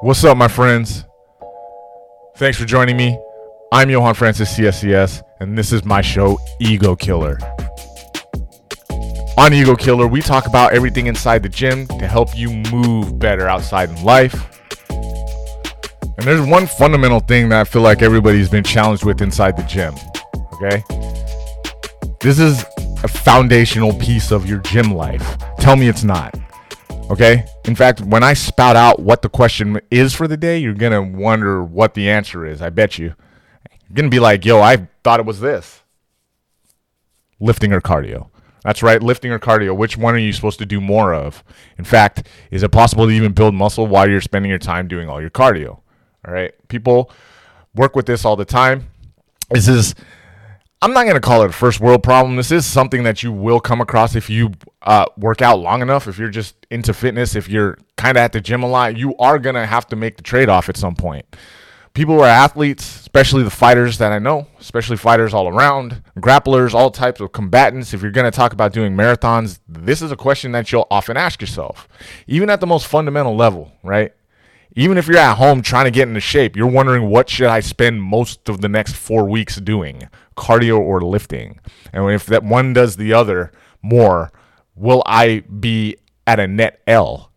What's up, my friends? Thanks for joining me. I'm Johann Francis CSCS, and this is my show, Ego Killer. On Ego Killer, we talk about everything inside the gym to help you move better outside in life. And there's one fundamental thing that I feel like everybody's been challenged with inside the gym. Okay? This is a foundational piece of your gym life. Tell me it's not. Okay? In fact, when I spout out what the question is for the day, you're going to wonder what the answer is. I bet you. You're going to be like, yo, I thought it was this lifting or cardio. That's right, lifting or cardio. Which one are you supposed to do more of? In fact, is it possible to even build muscle while you're spending your time doing all your cardio? All right. People work with this all the time. This is I'm not going to call it a first world problem. This is something that you will come across if you uh, work out long enough. If you're just into fitness, if you're kind of at the gym a lot, you are going to have to make the trade off at some point. People who are athletes, especially the fighters that I know, especially fighters all around, grapplers, all types of combatants, if you're going to talk about doing marathons, this is a question that you'll often ask yourself, even at the most fundamental level, right? Even if you're at home trying to get into shape, you're wondering what should I spend most of the next four weeks doing, cardio or lifting? And if that one does the other more, will I be at a net L?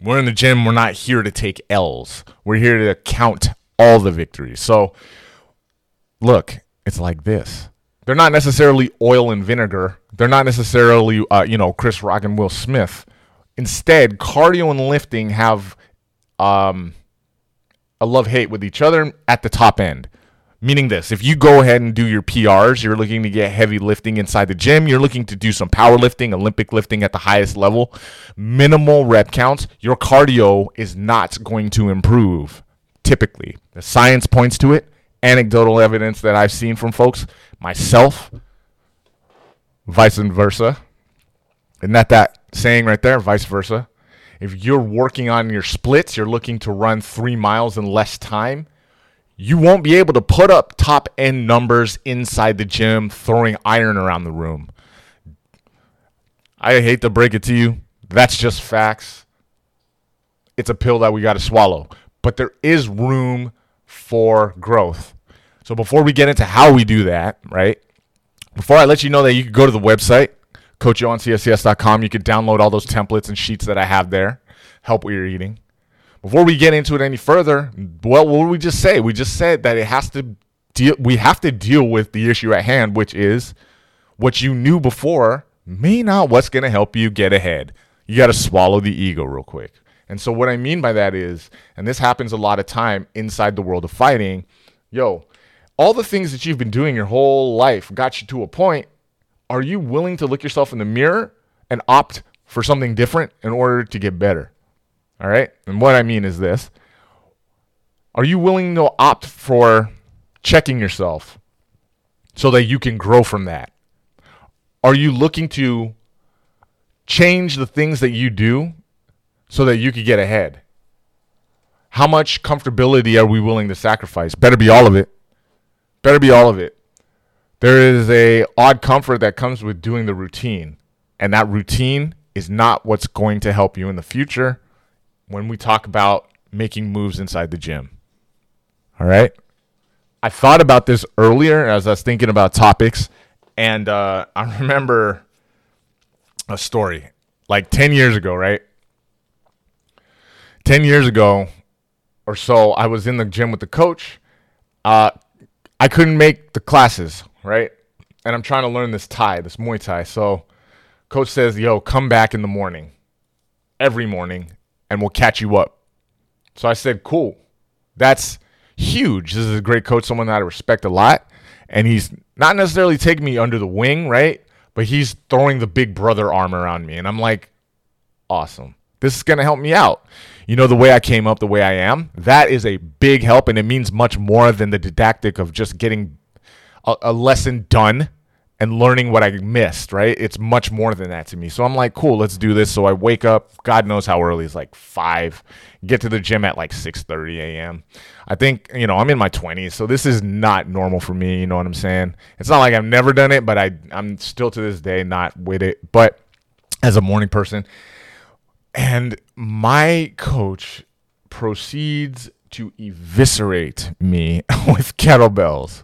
We're in the gym. We're not here to take L's. We're here to count all the victories. So, look, it's like this. They're not necessarily oil and vinegar. They're not necessarily, uh, you know, Chris Rock and Will Smith. Instead, cardio and lifting have um, a love hate with each other at the top end. Meaning this, if you go ahead and do your PRs, you're looking to get heavy lifting inside the gym, you're looking to do some power lifting, Olympic lifting at the highest level, minimal rep counts, your cardio is not going to improve typically. The science points to it, anecdotal evidence that I've seen from folks, myself, vice versa. Isn't that that saying right there, vice versa? If you're working on your splits, you're looking to run three miles in less time, you won't be able to put up top end numbers inside the gym throwing iron around the room. I hate to break it to you. That's just facts. It's a pill that we got to swallow. But there is room for growth. So before we get into how we do that, right? Before I let you know that you can go to the website, coachjohanncscs.com. You can download all those templates and sheets that I have there. Help what you're eating. Before we get into it any further, well, what did we just say? We just said that it has to deal. We have to deal with the issue at hand, which is what you knew before may not what's going to help you get ahead. You got to swallow the ego real quick. And so what I mean by that is, and this happens a lot of time inside the world of fighting, yo, all the things that you've been doing your whole life got you to a point are you willing to look yourself in the mirror and opt for something different in order to get better? All right. And what I mean is this Are you willing to opt for checking yourself so that you can grow from that? Are you looking to change the things that you do so that you could get ahead? How much comfortability are we willing to sacrifice? Better be all of it. Better be all of it. There is a odd comfort that comes with doing the routine, and that routine is not what's going to help you in the future when we talk about making moves inside the gym. All right? I thought about this earlier as I was thinking about topics, and uh, I remember a story like 10 years ago, right? 10 years ago or so, I was in the gym with the coach. Uh, I couldn't make the classes right? And I'm trying to learn this Thai, this Muay Thai. So coach says, yo, come back in the morning, every morning, and we'll catch you up. So I said, cool. That's huge. This is a great coach, someone that I respect a lot. And he's not necessarily taking me under the wing, right? But he's throwing the big brother arm around me. And I'm like, awesome. This is going to help me out. You know, the way I came up, the way I am, that is a big help. And it means much more than the didactic of just getting a, a lesson done and learning what I missed, right? It's much more than that to me. So I'm like, cool, let's do this. So I wake up, God knows how early, it's like five, get to the gym at like 6:30 a.m. I think, you know, I'm in my 20s, so this is not normal for me, you know what I'm saying? It's not like I've never done it, but I I'm still to this day not with it. But as a morning person, and my coach proceeds to eviscerate me with kettlebells.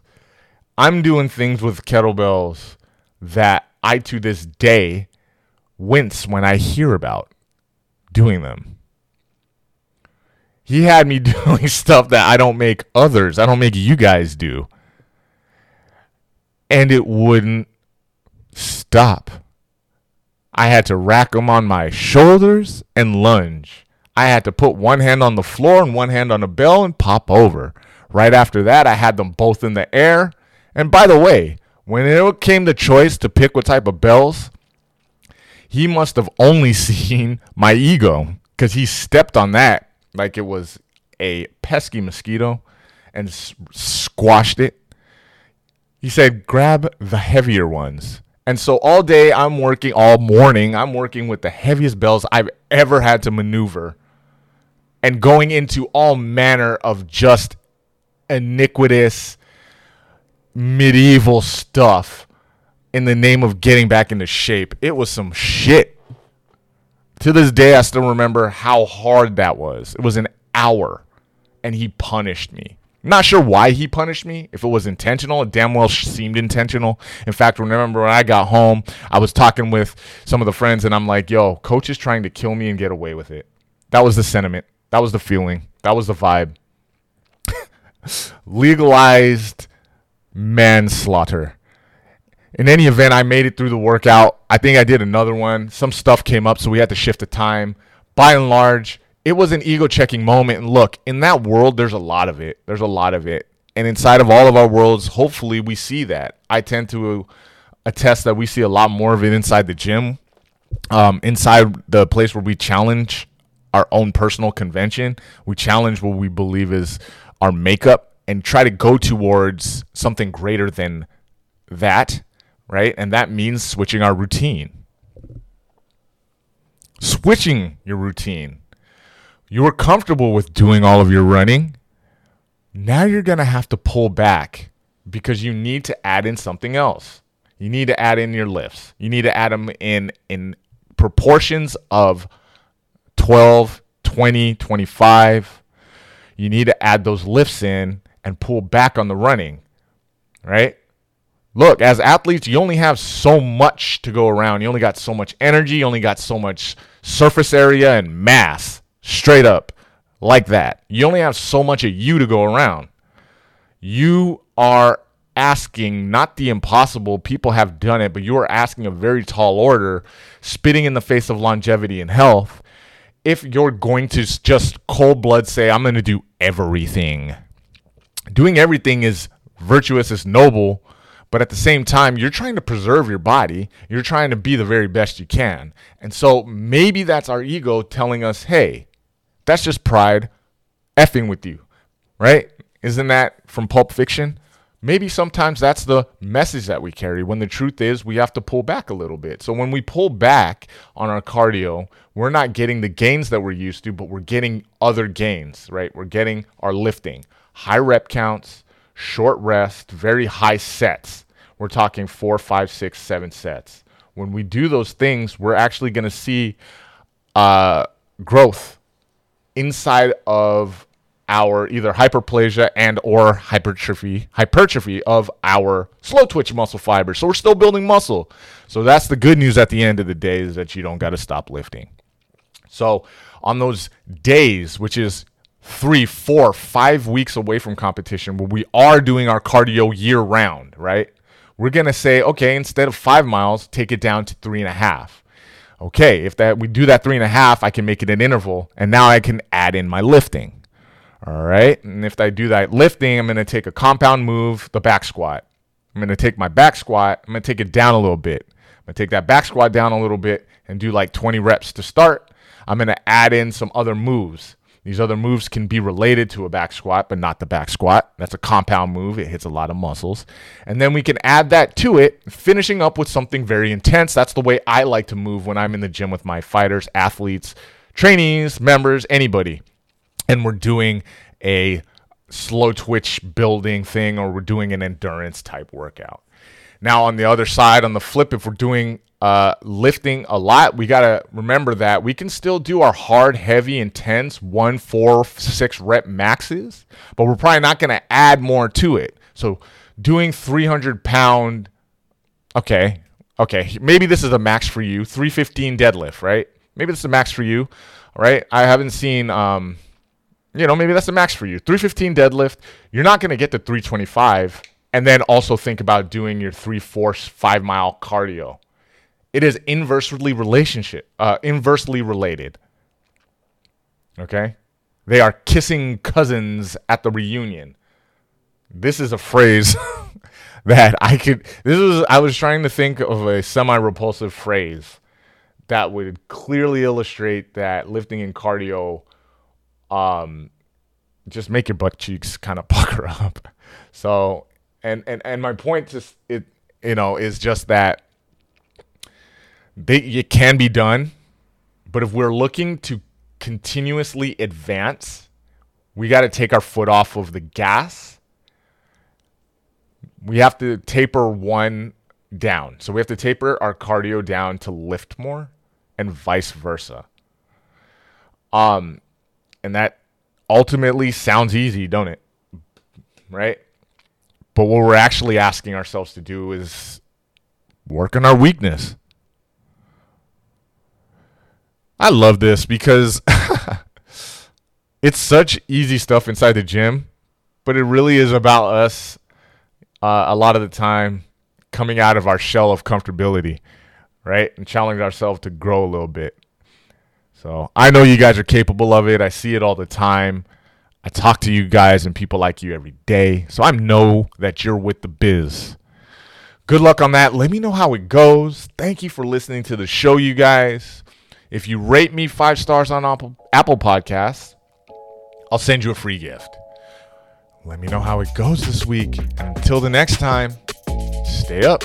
I'm doing things with kettlebells that I to this day wince when I hear about doing them. He had me doing stuff that I don't make others, I don't make you guys do. And it wouldn't stop. I had to rack them on my shoulders and lunge. I had to put one hand on the floor and one hand on the bell and pop over. Right after that, I had them both in the air. And by the way, when it came to choice to pick what type of bells, he must have only seen my ego because he stepped on that like it was a pesky mosquito and s- squashed it. He said, grab the heavier ones. And so all day I'm working, all morning, I'm working with the heaviest bells I've ever had to maneuver and going into all manner of just iniquitous medieval stuff in the name of getting back into shape. It was some shit. To this day, I still remember how hard that was. It was an hour, and he punished me. Not sure why he punished me. If it was intentional, it damn well seemed intentional. In fact, remember when I got home, I was talking with some of the friends, and I'm like, yo, coach is trying to kill me and get away with it. That was the sentiment. That was the feeling. That was the vibe. Legalized manslaughter. In any event, I made it through the workout. I think I did another one. Some stuff came up, so we had to shift the time. By and large, it was an ego checking moment. And look, in that world, there's a lot of it. There's a lot of it. And inside of all of our worlds, hopefully we see that. I tend to attest that we see a lot more of it inside the gym, um, inside the place where we challenge our own personal convention. We challenge what we believe is our makeup and try to go towards something greater than that, right? And that means switching our routine. Switching your routine. You were comfortable with doing all of your running. Now you're going to have to pull back because you need to add in something else. You need to add in your lifts. You need to add them in in proportions of 12, 20, 25. You need to add those lifts in and pull back on the running, right? Look, as athletes, you only have so much to go around. You only got so much energy, you only got so much surface area and mass, straight up like that. You only have so much of you to go around. You are asking not the impossible, people have done it, but you are asking a very tall order, spitting in the face of longevity and health. If you're going to just cold blood say, I'm going to do everything, doing everything is virtuous, is noble, but at the same time, you're trying to preserve your body. You're trying to be the very best you can. And so maybe that's our ego telling us, hey, that's just pride effing with you, right? Isn't that from Pulp Fiction? Maybe sometimes that's the message that we carry when the truth is we have to pull back a little bit. So when we pull back on our cardio, we're not getting the gains that we're used to, but we're getting other gains, right? We're getting our lifting, high rep counts, short rest, very high sets. We're talking four, five, six, seven sets. When we do those things, we're actually going to see uh, growth inside of our either hyperplasia and or hypertrophy hypertrophy of our slow twitch muscle fibers. So we're still building muscle. So that's the good news at the end of the day is that you don't got to stop lifting. So on those days, which is three, four, five weeks away from competition, where we are doing our cardio year round, right? We're gonna say, okay, instead of five miles, take it down to three and a half. Okay, if that we do that three and a half, I can make it an interval, and now I can add in my lifting. All right. And if I do that lifting, I'm to take a compound move, the back squat. I'm to take my back squat, I'm to take it down a little bit. I'm to take that back squat down a little bit and do like 20 reps to start. I'm to add in some other moves. These other moves can be related to a back squat, but not the back squat. That's a compound move. It hits a lot of muscles. And then we can add that to it, finishing up with something very intense. That's the way I like to move when I'm in the gym with my fighters, athletes, trainees, members, anybody and we're doing a slow twitch building thing or we're doing an endurance type workout. Now, on the other side, on the flip, if we're doing uh, lifting a lot, we got to remember that we can still do our hard, heavy, intense one, four, six rep maxes, but we're probably not going to add more to it. So, doing 300 pound, okay, okay, maybe this is a max for you, 315 deadlift, right? Maybe this is a max for you, right? I haven't seen, um, you know, maybe that's a max for you. 315 deadlift, you're not going to get to 325 and then also think about doing your three, four, five mile cardio it is inversely relationship, uh, inversely related. Okay, they are kissing cousins at the reunion. This is a phrase that I could. This was I was trying to think of a semi-repulsive phrase that would clearly illustrate that lifting and cardio, um, just make your butt cheeks kind of pucker up. So, and and and my point just it you know is just that they, it can be done, but if we're looking to continuously advance, we got to take our foot off of the gas. We have to taper one down. So we have to taper our cardio down to lift more and vice versa. Um and that ultimately sounds easy, don't it? Right? But what we're actually asking ourselves to do is work on our weakness. I love this because it's such easy stuff inside the gym, but it really is about us uh, a lot of the time coming out of our shell of comfortability, right? And challenging ourselves to grow a little bit. So I know you guys are capable of it. I see it all the time. I talk to you guys and people like you every day. So I know that you're with the biz. Good luck on that. Let me know how it goes. Thank you for listening to the show, you guys. If you rate me five stars on Apple, Apple Podcasts, I'll send you a free gift. Let me know how it goes this week. Until the next time, stay up.